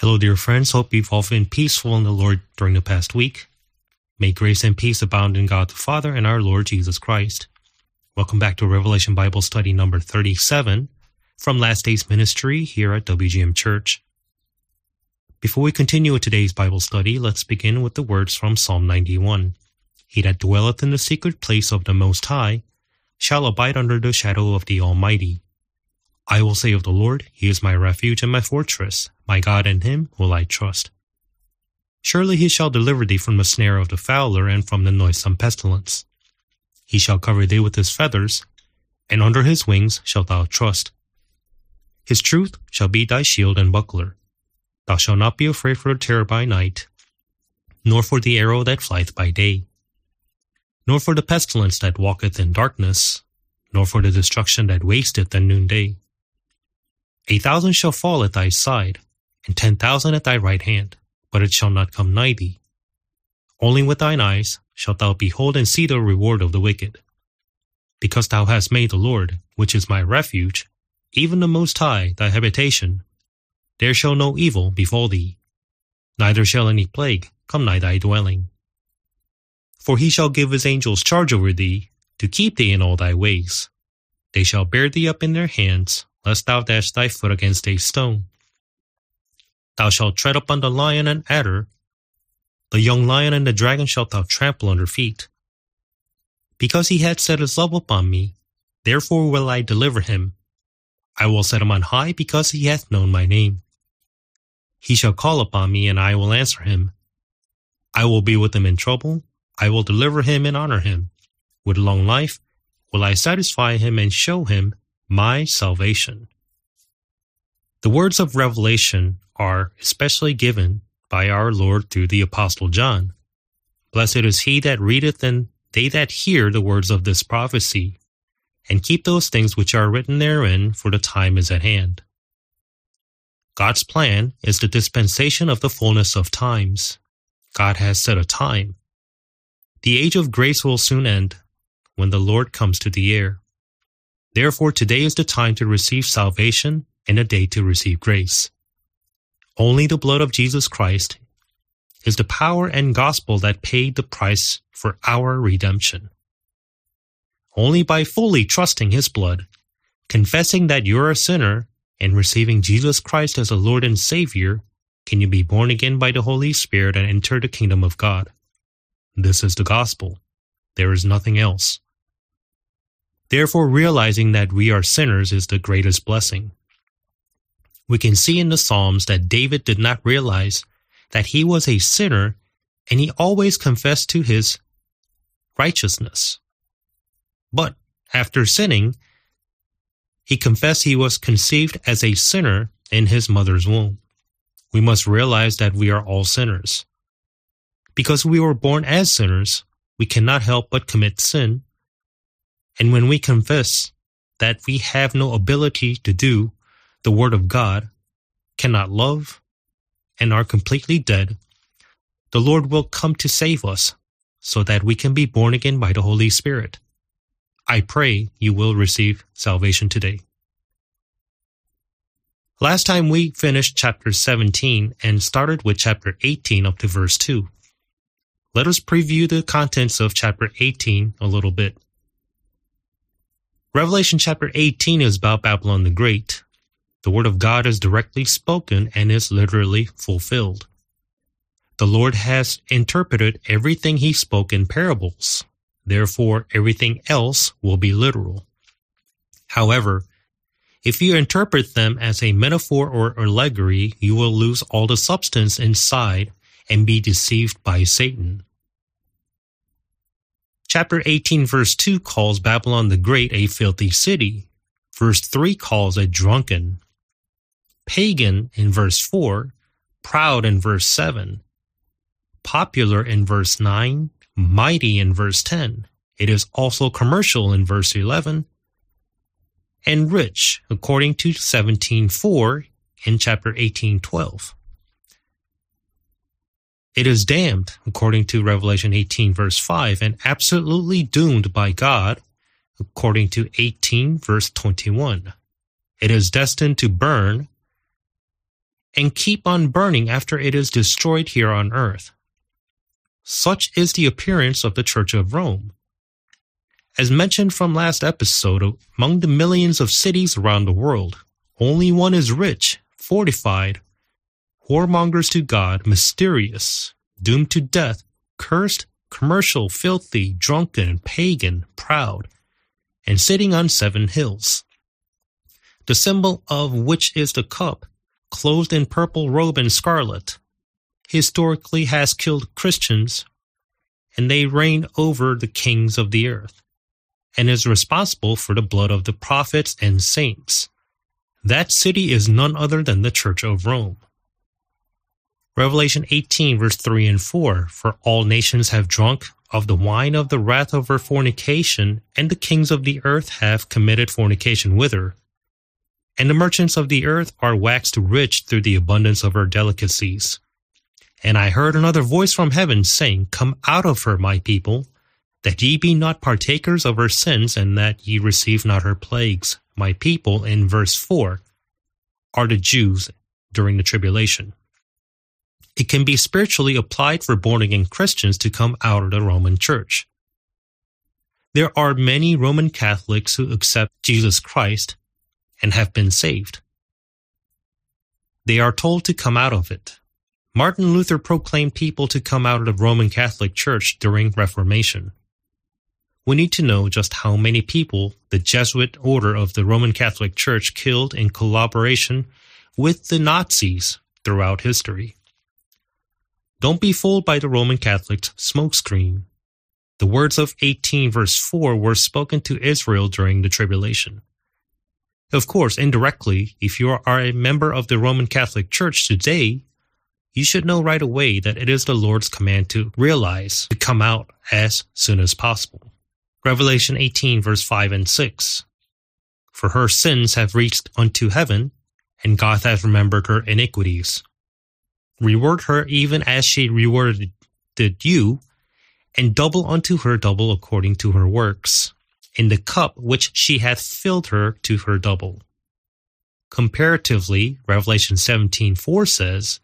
Hello, dear friends. Hope you've all been peaceful in the Lord during the past week. May grace and peace abound in God the Father and our Lord Jesus Christ. Welcome back to Revelation Bible Study number 37 from Last Days Ministry here at WGM Church. Before we continue with today's Bible study, let's begin with the words from Psalm 91. He that dwelleth in the secret place of the Most High shall abide under the shadow of the Almighty. I will say of the Lord, He is my refuge and my fortress, my God in Him will I trust. Surely He shall deliver thee from the snare of the fowler and from the noisome pestilence. He shall cover thee with His feathers, and under His wings shalt thou trust. His truth shall be thy shield and buckler. Thou shalt not be afraid for the terror by night, nor for the arrow that flieth by day, nor for the pestilence that walketh in darkness, nor for the destruction that wasteth at noonday. A thousand shall fall at thy side, and ten thousand at thy right hand, but it shall not come nigh thee. Only with thine eyes shalt thou behold and see the reward of the wicked. Because thou hast made the Lord, which is my refuge, even the Most High, thy habitation, there shall no evil befall thee, neither shall any plague come nigh thy dwelling. For he shall give his angels charge over thee, to keep thee in all thy ways. They shall bear thee up in their hands, lest thou dash thy foot against a stone. Thou shalt tread upon the lion and adder, the young lion and the dragon shalt thou trample under feet. Because he hath set his love upon me, therefore will I deliver him. I will set him on high because he hath known my name. He shall call upon me, and I will answer him. I will be with him in trouble. I will deliver him and honor him. With long life will I satisfy him and show him my salvation. The words of Revelation are especially given by our Lord through the Apostle John. Blessed is he that readeth and they that hear the words of this prophecy, and keep those things which are written therein, for the time is at hand. God's plan is the dispensation of the fullness of times. God has set a time. The age of grace will soon end when the Lord comes to the air. Therefore, today is the time to receive salvation and a day to receive grace. Only the blood of Jesus Christ is the power and gospel that paid the price for our redemption. Only by fully trusting His blood, confessing that you're a sinner, and receiving Jesus Christ as a Lord and Savior can you be born again by the Holy Spirit and enter the kingdom of God. This is the gospel. There is nothing else. Therefore, realizing that we are sinners is the greatest blessing. We can see in the Psalms that David did not realize that he was a sinner and he always confessed to his righteousness. But after sinning, he confessed he was conceived as a sinner in his mother's womb. We must realize that we are all sinners. Because we were born as sinners, we cannot help but commit sin and when we confess that we have no ability to do the Word of God, cannot love, and are completely dead, the Lord will come to save us so that we can be born again by the Holy Spirit. I pray you will receive salvation today. Last time we finished chapter 17 and started with chapter 18 up to verse 2. Let us preview the contents of chapter 18 a little bit. Revelation chapter 18 is about Babylon the Great. The word of God is directly spoken and is literally fulfilled. The Lord has interpreted everything he spoke in parables. Therefore, everything else will be literal. However, if you interpret them as a metaphor or allegory, you will lose all the substance inside and be deceived by Satan. Chapter 18 verse 2 calls Babylon the Great a filthy city. Verse 3 calls it drunken. Pagan in verse 4, proud in verse 7, popular in verse 9, mighty in verse 10. It is also commercial in verse 11, and rich according to 17.4 in chapter 18.12. It is damned, according to Revelation 18, verse 5, and absolutely doomed by God, according to 18, verse 21. It is destined to burn and keep on burning after it is destroyed here on earth. Such is the appearance of the Church of Rome. As mentioned from last episode, among the millions of cities around the world, only one is rich, fortified, whoremongers to God, mysterious, doomed to death, cursed, commercial, filthy, drunken, pagan, proud, and sitting on seven hills. The symbol of which is the cup, clothed in purple robe and scarlet, historically has killed Christians, and they reign over the kings of the earth and is responsible for the blood of the prophets and saints. That city is none other than the Church of Rome. Revelation 18, verse 3 and 4 For all nations have drunk of the wine of the wrath of her fornication, and the kings of the earth have committed fornication with her. And the merchants of the earth are waxed rich through the abundance of her delicacies. And I heard another voice from heaven saying, Come out of her, my people, that ye be not partakers of her sins, and that ye receive not her plagues. My people, in verse 4, are the Jews during the tribulation. It can be spiritually applied for born again Christians to come out of the Roman Church. There are many Roman Catholics who accept Jesus Christ and have been saved. They are told to come out of it. Martin Luther proclaimed people to come out of the Roman Catholic Church during Reformation we need to know just how many people the Jesuit order of the Roman Catholic Church killed in collaboration with the Nazis throughout history. Don't be fooled by the Roman Catholic's smokescreen. The words of 18 verse 4 were spoken to Israel during the tribulation. Of course, indirectly, if you are a member of the Roman Catholic Church today, you should know right away that it is the Lord's command to realize, to come out as soon as possible. Revelation 18 verse 5 and 6. For her sins have reached unto heaven, and God hath remembered her iniquities. Reward her even as she rewarded you, and double unto her double according to her works, in the cup which she hath filled her to her double. Comparatively, Revelation 17:4 says,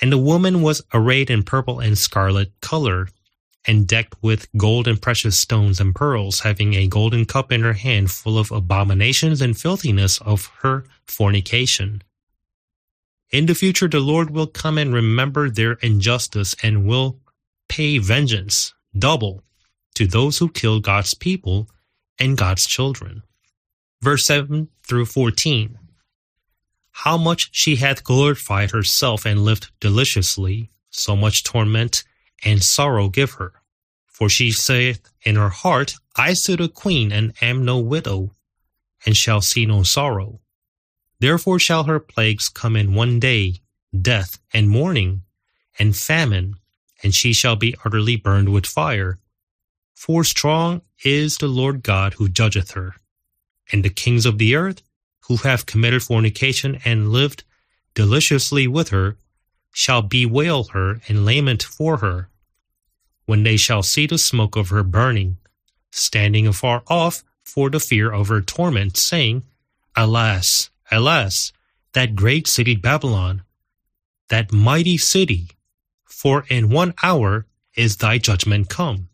And the woman was arrayed in purple and scarlet color, and decked with gold and precious stones and pearls, having a golden cup in her hand full of abominations and filthiness of her fornication. In the future, the Lord will come and remember their injustice and will pay vengeance double to those who kill God's people and God's children. Verse 7 through 14. How much she hath glorified herself and lived deliciously, so much torment and sorrow give her. For she saith in her heart, I stood a queen and am no widow, and shall see no sorrow. Therefore shall her plagues come in one day, death and mourning, and famine, and she shall be utterly burned with fire. For strong is the Lord God who judgeth her. And the kings of the earth, who have committed fornication and lived deliciously with her, shall bewail her and lament for her when they shall see the smoke of her burning, standing afar off for the fear of her torment, saying, Alas, alas, that great city Babylon, that mighty city, for in one hour is thy judgment come.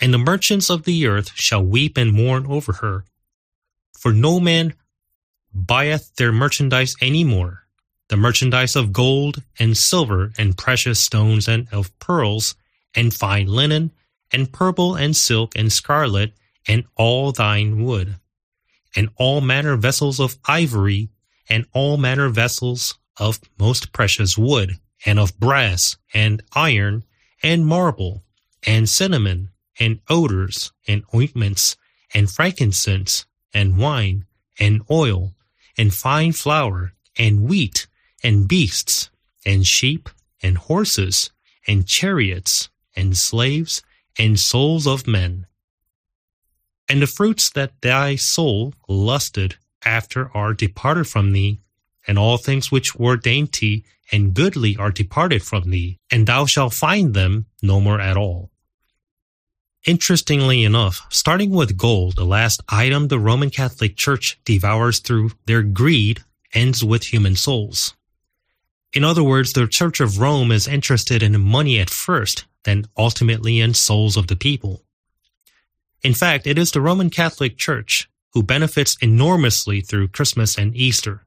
And the merchants of the earth shall weep and mourn over her, for no man buyeth their merchandise any more, the merchandise of gold and silver and precious stones and of pearls and fine linen, and purple and silk and scarlet, and all thine wood, and all manner vessels of ivory, and all manner vessels of most precious wood, and of brass, and iron, and marble, and cinnamon, and odors, and ointments, and frankincense, and wine, and oil, and fine flour, and wheat, and beasts, and sheep, and horses, and chariots, and slaves and souls of men. And the fruits that thy soul lusted after are departed from thee, and all things which were dainty and goodly are departed from thee, and thou shalt find them no more at all. Interestingly enough, starting with gold, the last item the Roman Catholic Church devours through their greed ends with human souls. In other words, the Church of Rome is interested in money at first, then ultimately in souls of the people. In fact, it is the Roman Catholic Church who benefits enormously through Christmas and Easter.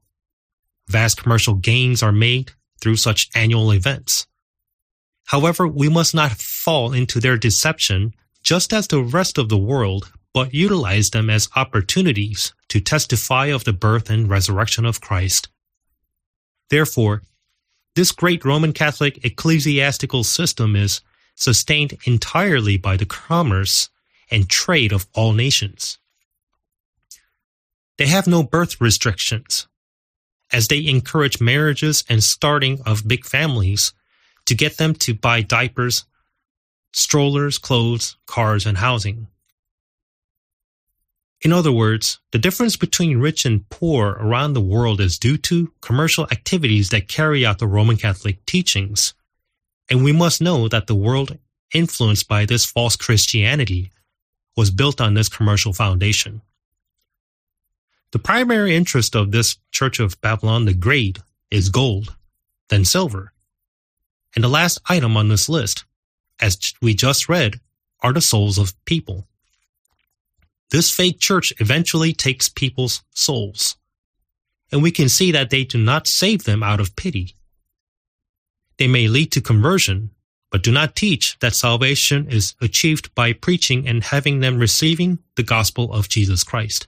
Vast commercial gains are made through such annual events. However, we must not fall into their deception just as the rest of the world, but utilize them as opportunities to testify of the birth and resurrection of Christ. Therefore, this great Roman Catholic ecclesiastical system is sustained entirely by the commerce and trade of all nations. They have no birth restrictions, as they encourage marriages and starting of big families to get them to buy diapers, strollers, clothes, cars, and housing. In other words, the difference between rich and poor around the world is due to commercial activities that carry out the Roman Catholic teachings. And we must know that the world influenced by this false Christianity was built on this commercial foundation. The primary interest of this Church of Babylon the Great is gold, then silver. And the last item on this list, as we just read, are the souls of people. This fake church eventually takes people's souls. And we can see that they do not save them out of pity. They may lead to conversion, but do not teach that salvation is achieved by preaching and having them receiving the gospel of Jesus Christ.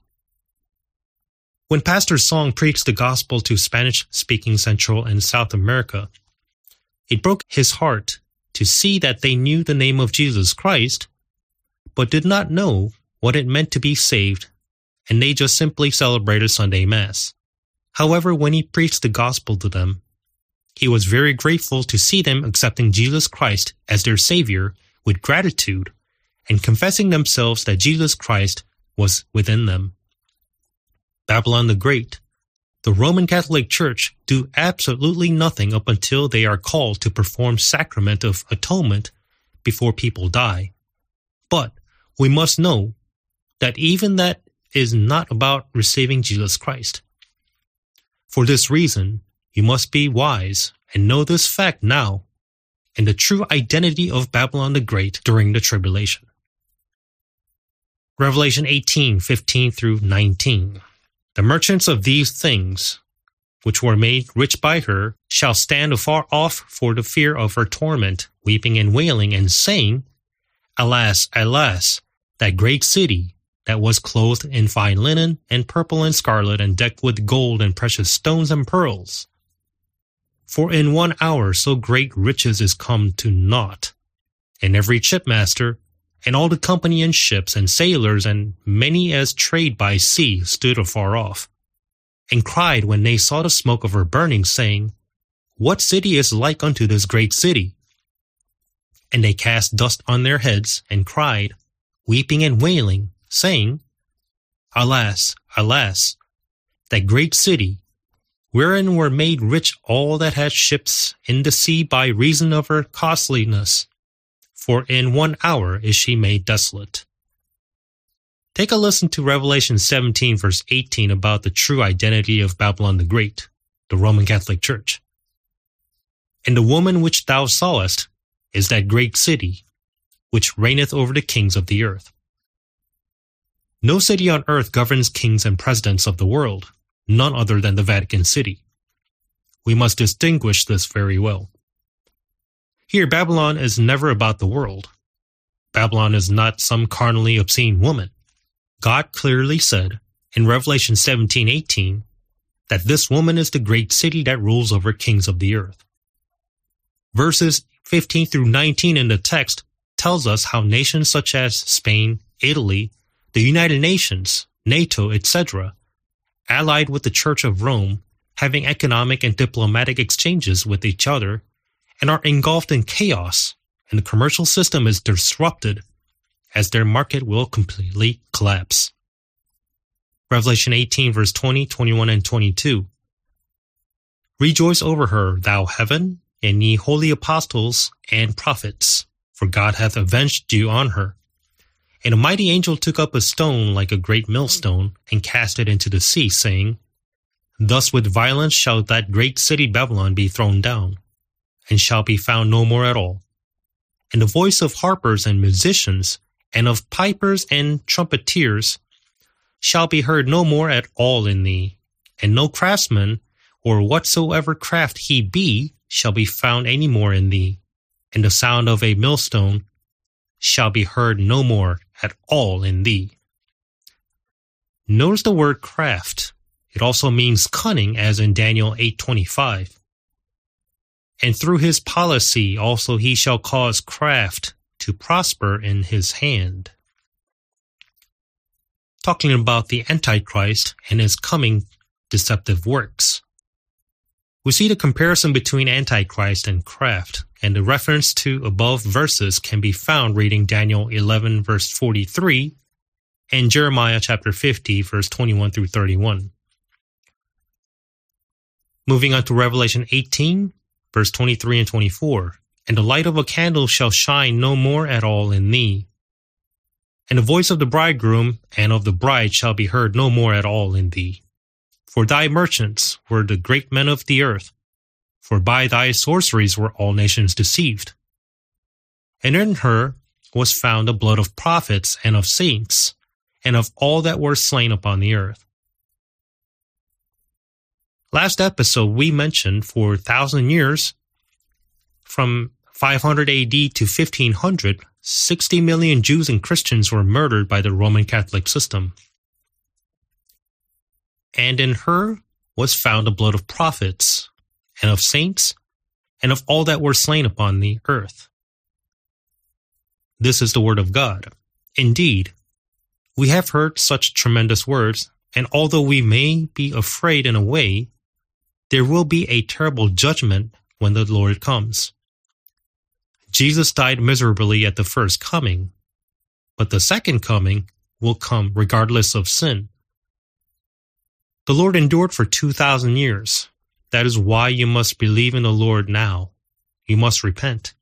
When Pastor Song preached the gospel to Spanish speaking Central and South America, it broke his heart to see that they knew the name of Jesus Christ, but did not know what it meant to be saved, and they just simply celebrated Sunday Mass. However, when he preached the gospel to them, he was very grateful to see them accepting Jesus Christ as their Savior with gratitude and confessing themselves that Jesus Christ was within them. Babylon the Great, the Roman Catholic Church do absolutely nothing up until they are called to perform sacrament of atonement before people die. But we must know that even that is not about receiving Jesus Christ. For this reason, you must be wise and know this fact now and the true identity of Babylon the Great during the tribulation. Revelation 18, 15 through 19. The merchants of these things, which were made rich by her, shall stand afar off for the fear of her torment, weeping and wailing, and saying, Alas, alas, that great city, that was clothed in fine linen, and purple and scarlet, and decked with gold and precious stones and pearls. For in one hour so great riches is come to naught, and every shipmaster, and all the company in ships and sailors, and many as trade by sea, stood afar off, and cried when they saw the smoke of her burning, saying, What city is like unto this great city? And they cast dust on their heads, and cried, weeping and wailing, saying, Alas, alas, that great city, wherein were made rich all that had ships in the sea by reason of her costliness, for in one hour is she made desolate. Take a listen to Revelation 17 verse 18 about the true identity of Babylon the Great, the Roman Catholic Church. And the woman which thou sawest is that great city, which reigneth over the kings of the earth. No city on earth governs kings and presidents of the world, none other than the Vatican City. We must distinguish this very well. Here, Babylon is never about the world. Babylon is not some carnally obscene woman. God clearly said in Revelation 17:18 that this woman is the great city that rules over kings of the earth. Verses 15 through 19 in the text tells us how nations such as Spain, Italy, the United Nations, NATO, etc., allied with the Church of Rome, having economic and diplomatic exchanges with each other, and are engulfed in chaos, and the commercial system is disrupted as their market will completely collapse. Revelation 18 verse 20, 21, and 22. Rejoice over her, thou heaven, and ye holy apostles and prophets, for God hath avenged you on her. And a mighty angel took up a stone like a great millstone and cast it into the sea, saying, Thus with violence shall that great city Babylon be thrown down, and shall be found no more at all. And the voice of harpers and musicians, and of pipers and trumpeters, shall be heard no more at all in thee, and no craftsman, or whatsoever craft he be, shall be found any more in thee, and the sound of a millstone shall be heard no more at all in thee. Notice the word craft. It also means cunning as in Daniel 8:25. And through his policy also he shall cause craft to prosper in his hand. Talking about the Antichrist and his coming deceptive works. We see the comparison between Antichrist and craft, and the reference to above verses can be found reading Daniel 11 verse 43 and Jeremiah chapter 50 verse 21 through 31. Moving on to Revelation 18 verse 23 and 24. And the light of a candle shall shine no more at all in thee. And the voice of the bridegroom and of the bride shall be heard no more at all in thee. For thy merchants were the great men of the earth, for by thy sorceries were all nations deceived. And in her was found the blood of prophets and of saints, and of all that were slain upon the earth. Last episode, we mentioned for a thousand years, from 500 AD to 1500, 60 million Jews and Christians were murdered by the Roman Catholic system. And in her was found the blood of prophets, and of saints, and of all that were slain upon the earth. This is the word of God. Indeed, we have heard such tremendous words, and although we may be afraid in a way, there will be a terrible judgment when the Lord comes. Jesus died miserably at the first coming, but the second coming will come regardless of sin. The Lord endured for 2,000 years. That is why you must believe in the Lord now. You must repent.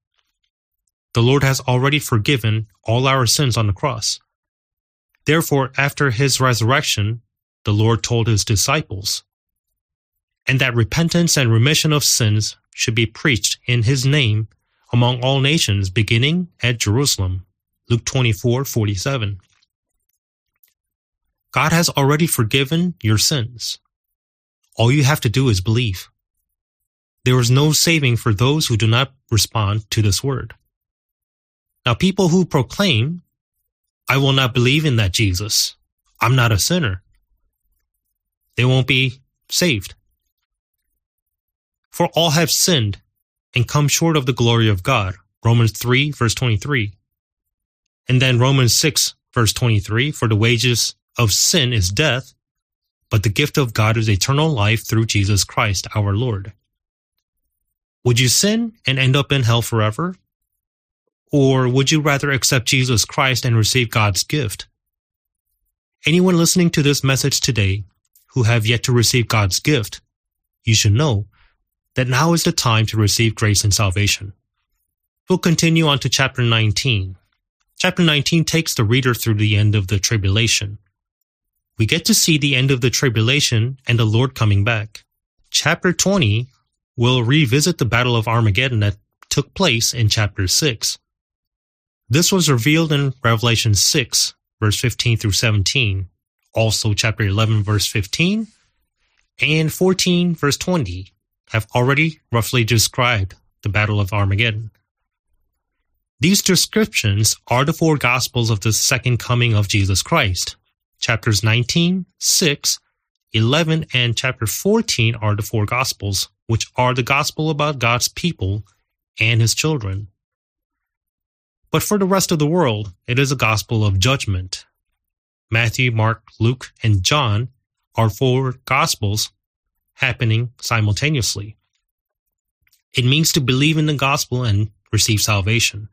The Lord has already forgiven all our sins on the cross. Therefore, after his resurrection, the Lord told his disciples, and that repentance and remission of sins should be preached in his name among all nations beginning at Jerusalem. Luke 24:47. God has already forgiven your sins. All you have to do is believe. There is no saving for those who do not respond to this word. Now, people who proclaim, I will not believe in that Jesus, I'm not a sinner, they won't be saved. For all have sinned and come short of the glory of God. Romans 3, verse 23. And then Romans 6, verse 23 For the wages of sin is death, but the gift of God is eternal life through Jesus Christ our Lord. Would you sin and end up in hell forever? Or would you rather accept Jesus Christ and receive God's gift? Anyone listening to this message today who have yet to receive God's gift, you should know that now is the time to receive grace and salvation. We'll continue on to chapter 19. Chapter 19 takes the reader through the end of the tribulation. We get to see the end of the tribulation and the Lord coming back. Chapter 20 will revisit the Battle of Armageddon that took place in chapter 6. This was revealed in Revelation 6, verse 15 through 17, also chapter 11, verse 15, and 14, verse 20 have already roughly described the Battle of Armageddon. These descriptions are the four Gospels of the second coming of Jesus Christ. Chapters 19, 6, 11, and chapter 14 are the four Gospels, which are the Gospel about God's people and his children. But for the rest of the world, it is a Gospel of judgment. Matthew, Mark, Luke, and John are four Gospels happening simultaneously. It means to believe in the gospel and receive salvation.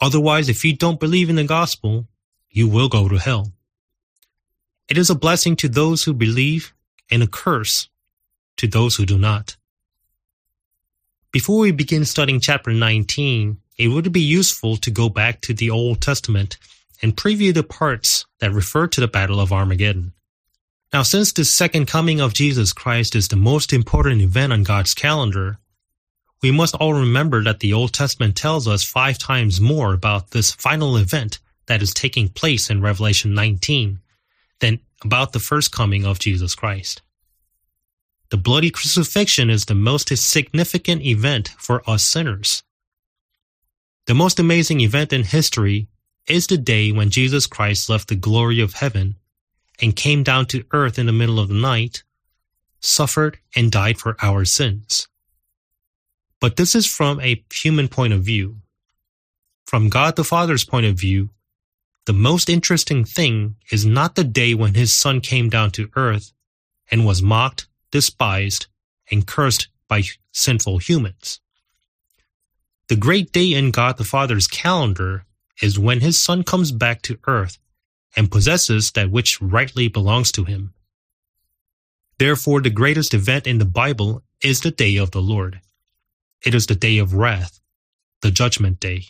Otherwise, if you don't believe in the gospel, you will go to hell. It is a blessing to those who believe and a curse to those who do not. Before we begin studying chapter 19, it would be useful to go back to the Old Testament and preview the parts that refer to the Battle of Armageddon. Now, since the second coming of Jesus Christ is the most important event on God's calendar, we must all remember that the Old Testament tells us five times more about this final event that is taking place in Revelation 19 than about the first coming of Jesus Christ. The bloody crucifixion is the most significant event for us sinners. The most amazing event in history is the day when Jesus Christ left the glory of heaven and came down to earth in the middle of the night, suffered and died for our sins. But this is from a human point of view. From God the Father's point of view, the most interesting thing is not the day when his son came down to earth and was mocked, despised, and cursed by sinful humans. The great day in God the Father's calendar is when his son comes back to earth and possesses that which rightly belongs to him. Therefore, the greatest event in the Bible is the day of the Lord. It is the day of wrath, the judgment day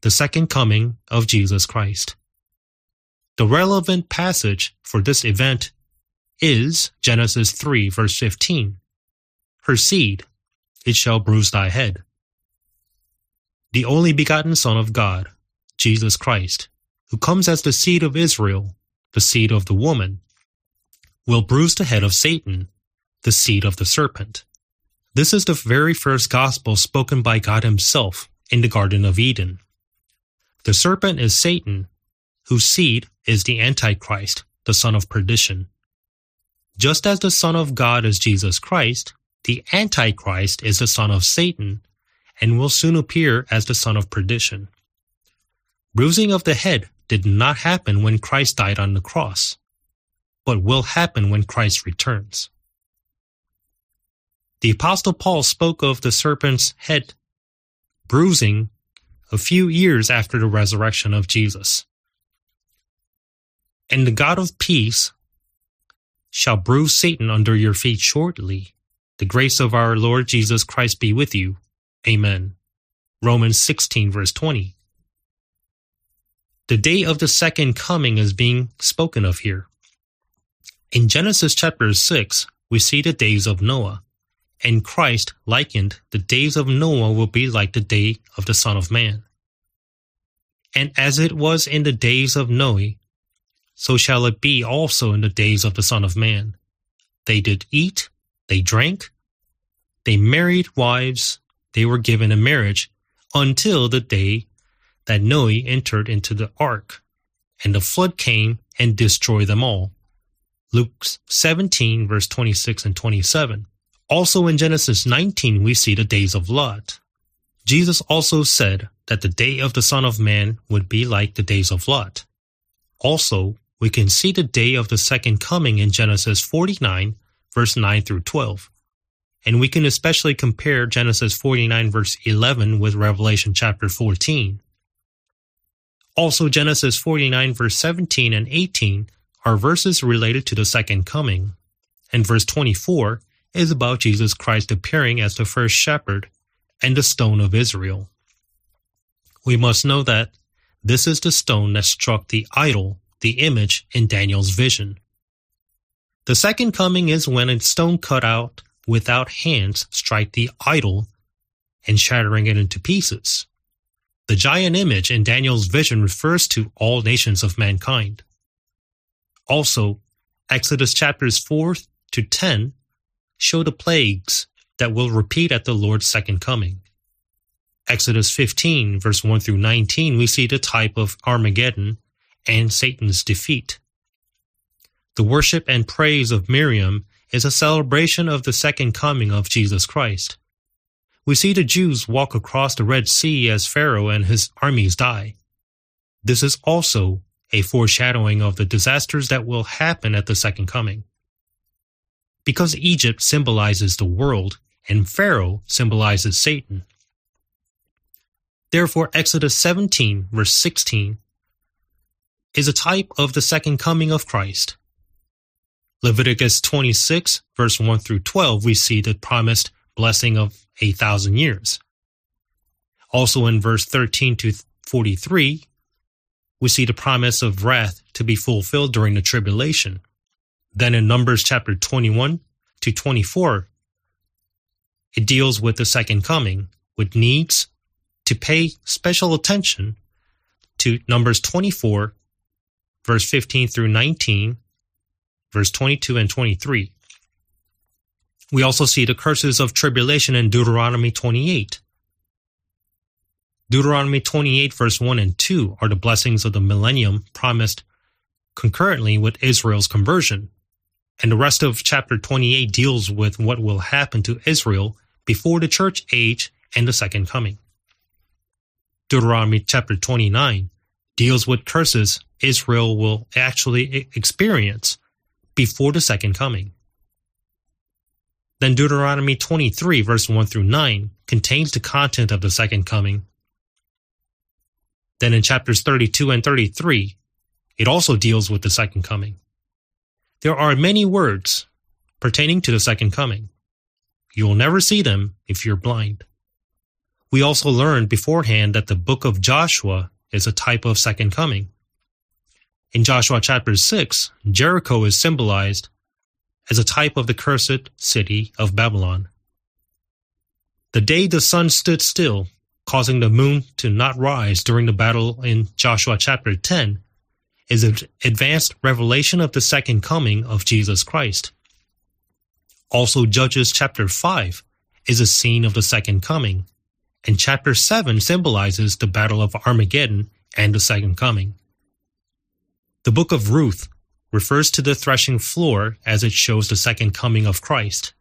the second coming of Jesus Christ. The relevant passage for this event is Genesis 3 verse 15. Her seed, it shall bruise thy head. The only begotten Son of God, Jesus Christ, who comes as the seed of Israel, the seed of the woman, will bruise the head of Satan, the seed of the serpent. This is the very first gospel spoken by God himself in the Garden of Eden. The serpent is Satan, whose seed is the Antichrist, the son of perdition. Just as the Son of God is Jesus Christ, the Antichrist is the son of Satan and will soon appear as the son of perdition. Bruising of the head did not happen when Christ died on the cross, but will happen when Christ returns. The Apostle Paul spoke of the serpent's head bruising a few years after the resurrection of Jesus. And the God of peace shall bruise Satan under your feet shortly. The grace of our Lord Jesus Christ be with you. Amen. Romans 16, verse 20. The day of the second coming is being spoken of here. In Genesis chapter 6, we see the days of Noah and Christ likened the days of Noah will be like the day of the Son of Man. And as it was in the days of Noah, so shall it be also in the days of the Son of Man. They did eat, they drank, they married wives, they were given in marriage until the day that Noah entered into the ark, and the flood came and destroyed them all. Luke 17, verse 26 and 27. Also in Genesis 19, we see the days of Lot. Jesus also said that the day of the Son of Man would be like the days of Lot. Also, we can see the day of the second coming in Genesis 49, verse 9 through 12. And we can especially compare Genesis 49, verse 11 with Revelation chapter 14. Also, Genesis 49, verse 17 and 18 are verses related to the second coming. And verse 24 is about Jesus Christ appearing as the first shepherd and the stone of Israel. We must know that this is the stone that struck the idol, the image, in Daniel's vision. The second coming is when a stone cut out without hands strike the idol and shattering it into pieces. The giant image in Daniel's vision refers to all nations of mankind. Also, Exodus chapters 4 to 10 show the plagues that will repeat at the Lord's second coming. Exodus 15, verse 1 through 19, we see the type of Armageddon and Satan's defeat. The worship and praise of Miriam is a celebration of the second coming of Jesus Christ. We see the Jews walk across the Red Sea as Pharaoh and his armies die. This is also a foreshadowing of the disasters that will happen at the second coming. Because Egypt symbolizes the world, and Pharaoh symbolizes Satan. Therefore, Exodus 17, verse 16, is a type of the second coming of Christ. Leviticus 26, verse 1 through 12, we see the promised blessing of a thousand years. Also in verse 13 to 43, we see the promise of wrath to be fulfilled during the tribulation. Then in Numbers chapter 21 to 24, it deals with the second coming, which needs to pay special attention to Numbers 24, verse 15 through 19, verse 22 and 23. We also see the curses of tribulation in Deuteronomy 28. Deuteronomy 28, verse 1 and 2 are the blessings of the millennium promised concurrently with Israel's conversion. And the rest of chapter 28 deals with what will happen to Israel before the church age and the second coming. Deuteronomy chapter 29 deals with curses Israel will actually experience before the second coming. Then Deuteronomy 23 verse 1 through 9 contains the content of the second coming. Then in chapters 32 and 33, it also deals with the second coming. There are many words pertaining to the second coming. You will never see them if you're blind. We also learned beforehand that the book of Joshua is a type of second coming. In Joshua chapter 6, Jericho is symbolized as a type of the cursed city of Babylon. The day the sun stood still, causing the moon to not rise during the battle in Joshua chapter 10, is an advanced revelation of the second coming of Jesus Christ. Also, Judges chapter 5 is a scene of the second coming, and chapter 7 symbolizes the battle of Armageddon and the second coming. The book of Ruth refers to the threshing floor as it shows the second coming of Christ.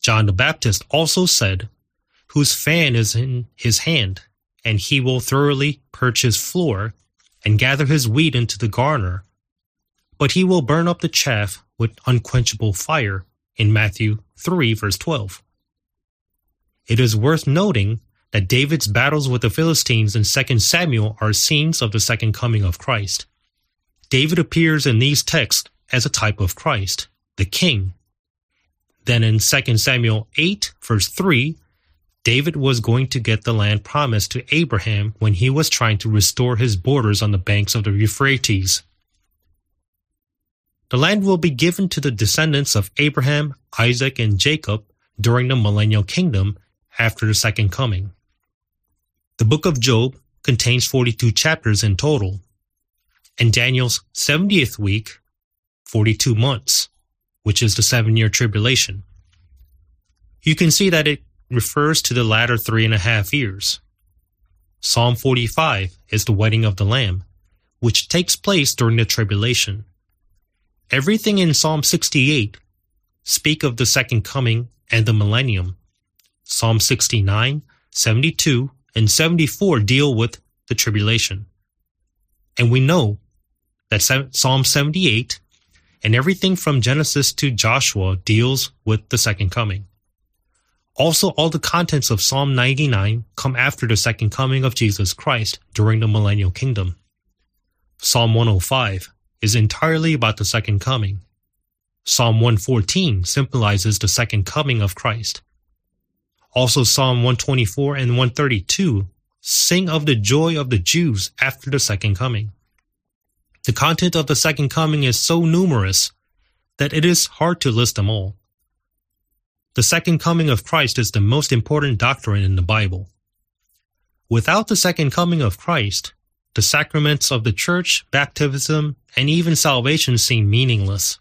John the Baptist also said, Whose fan is in his hand, and he will thoroughly purge his floor and gather his wheat into the garner. But he will burn up the chaff with unquenchable fire in Matthew 3 verse 12. It is worth noting that David's battles with the Philistines in 2 Samuel are scenes of the second coming of Christ. David appears in these texts as a type of Christ, the king. Then in 2 Samuel 8 verse 3, David was going to get the land promised to Abraham when he was trying to restore his borders on the banks of the Euphrates. The land will be given to the descendants of Abraham, Isaac, and Jacob during the millennial kingdom after the second coming. The book of Job contains 42 chapters in total, and Daniel's 70th week, 42 months, which is the seven year tribulation. You can see that it refers to the latter three and a half years. Psalm 45 is the wedding of the Lamb, which takes place during the tribulation. Everything in Psalm 68 speak of the second coming and the millennium. Psalm 69, 72, and 74 deal with the tribulation. And we know that Psalm 78 and everything from Genesis to Joshua deals with the second coming. Also, all the contents of Psalm 99 come after the second coming of Jesus Christ during the millennial kingdom. Psalm 105 is entirely about the second coming. Psalm 114 symbolizes the second coming of Christ. Also, Psalm 124 and 132 sing of the joy of the Jews after the second coming. The content of the second coming is so numerous that it is hard to list them all. The second coming of Christ is the most important doctrine in the Bible. Without the second coming of Christ, the sacraments of the church, baptism, and even salvation seem meaningless.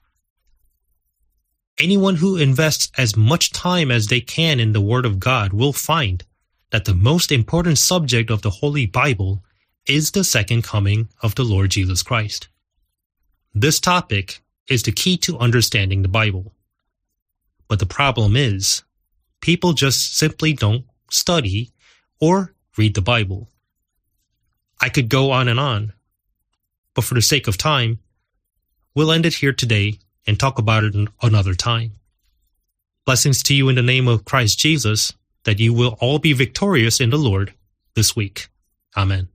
Anyone who invests as much time as they can in the Word of God will find that the most important subject of the Holy Bible is the second coming of the Lord Jesus Christ. This topic is the key to understanding the Bible. But the problem is, people just simply don't study or read the Bible. I could go on and on, but for the sake of time, we'll end it here today and talk about it another time. Blessings to you in the name of Christ Jesus, that you will all be victorious in the Lord this week. Amen.